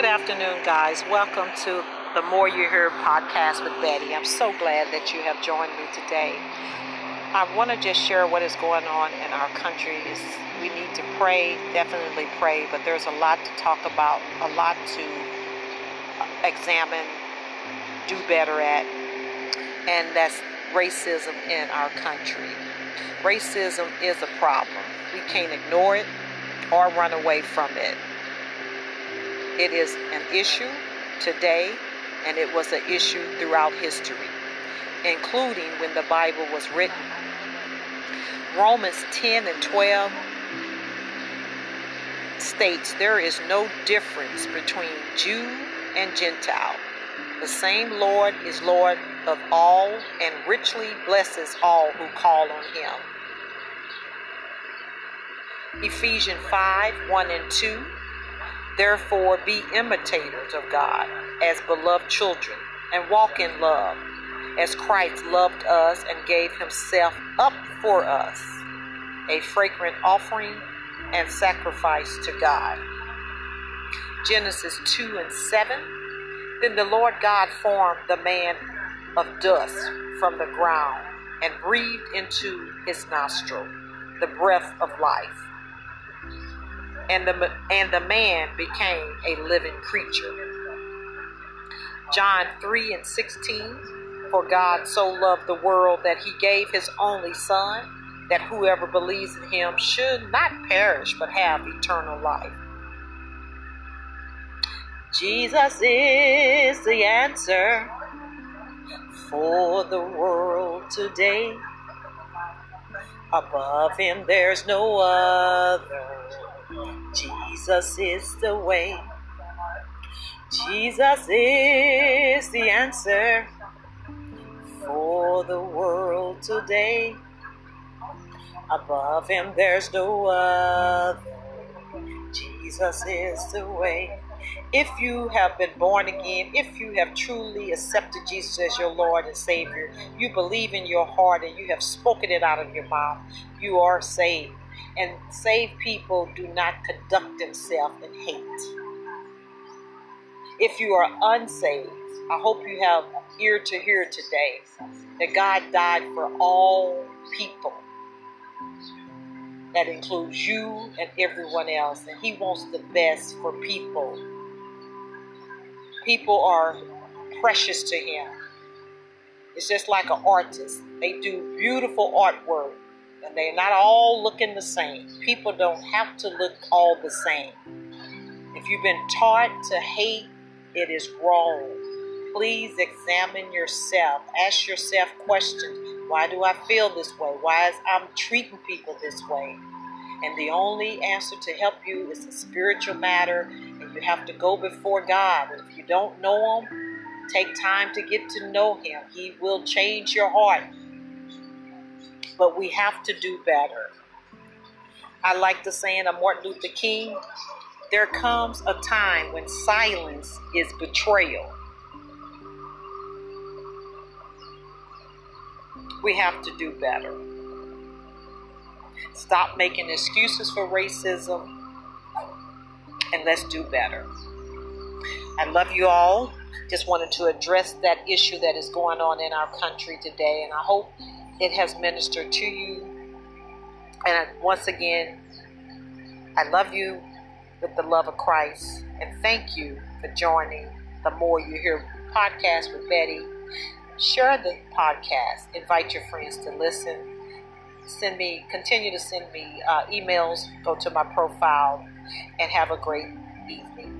Good afternoon, guys. Welcome to the More You Hear podcast with Betty. I'm so glad that you have joined me today. I want to just share what is going on in our country. We need to pray, definitely pray, but there's a lot to talk about, a lot to uh, examine, do better at, and that's racism in our country. Racism is a problem. We can't ignore it or run away from it. It is an issue today, and it was an issue throughout history, including when the Bible was written. Romans 10 and 12 states there is no difference between Jew and Gentile. The same Lord is Lord of all and richly blesses all who call on him. Ephesians 5 1 and 2 Therefore, be imitators of God as beloved children, and walk in love, as Christ loved us and gave himself up for us, a fragrant offering and sacrifice to God. Genesis 2 and 7. Then the Lord God formed the man of dust from the ground and breathed into his nostril the breath of life and the, and the man became a living creature. John 3 and 16 For God so loved the world that he gave his only Son, that whoever believes in him should not perish but have eternal life. Jesus is the answer for the world today. Above him there's no other. Jesus is the way. Jesus is the answer for the world today. Above him there's no other. Jesus is the way. If you have been born again, if you have truly accepted Jesus as your Lord and Savior, you believe in your heart and you have spoken it out of your mouth, you are saved. And saved people do not conduct themselves in hate. If you are unsaved, I hope you have ear to hear today that God died for all people. That includes you and everyone else. And He wants the best for people. People are precious to Him. It's just like an artist. They do beautiful artwork and they're not all looking the same. People don't have to look all the same. If you've been taught to hate, it is wrong. Please examine yourself. Ask yourself questions. Why do I feel this way? Why is I'm treating people this way? And the only answer to help you is a spiritual matter, and you have to go before God. And if you don't know Him, take time to get to know Him. He will change your heart but we have to do better. I like the saying of Martin Luther King there comes a time when silence is betrayal. We have to do better. Stop making excuses for racism and let's do better. I love you all. Just wanted to address that issue that is going on in our country today, and I hope it has ministered to you. And once again, I love you with the love of Christ. And thank you for joining the More You Hear podcast with Betty. Share the podcast. Invite your friends to listen. Send me, continue to send me uh, emails. Go to my profile and have a great evening.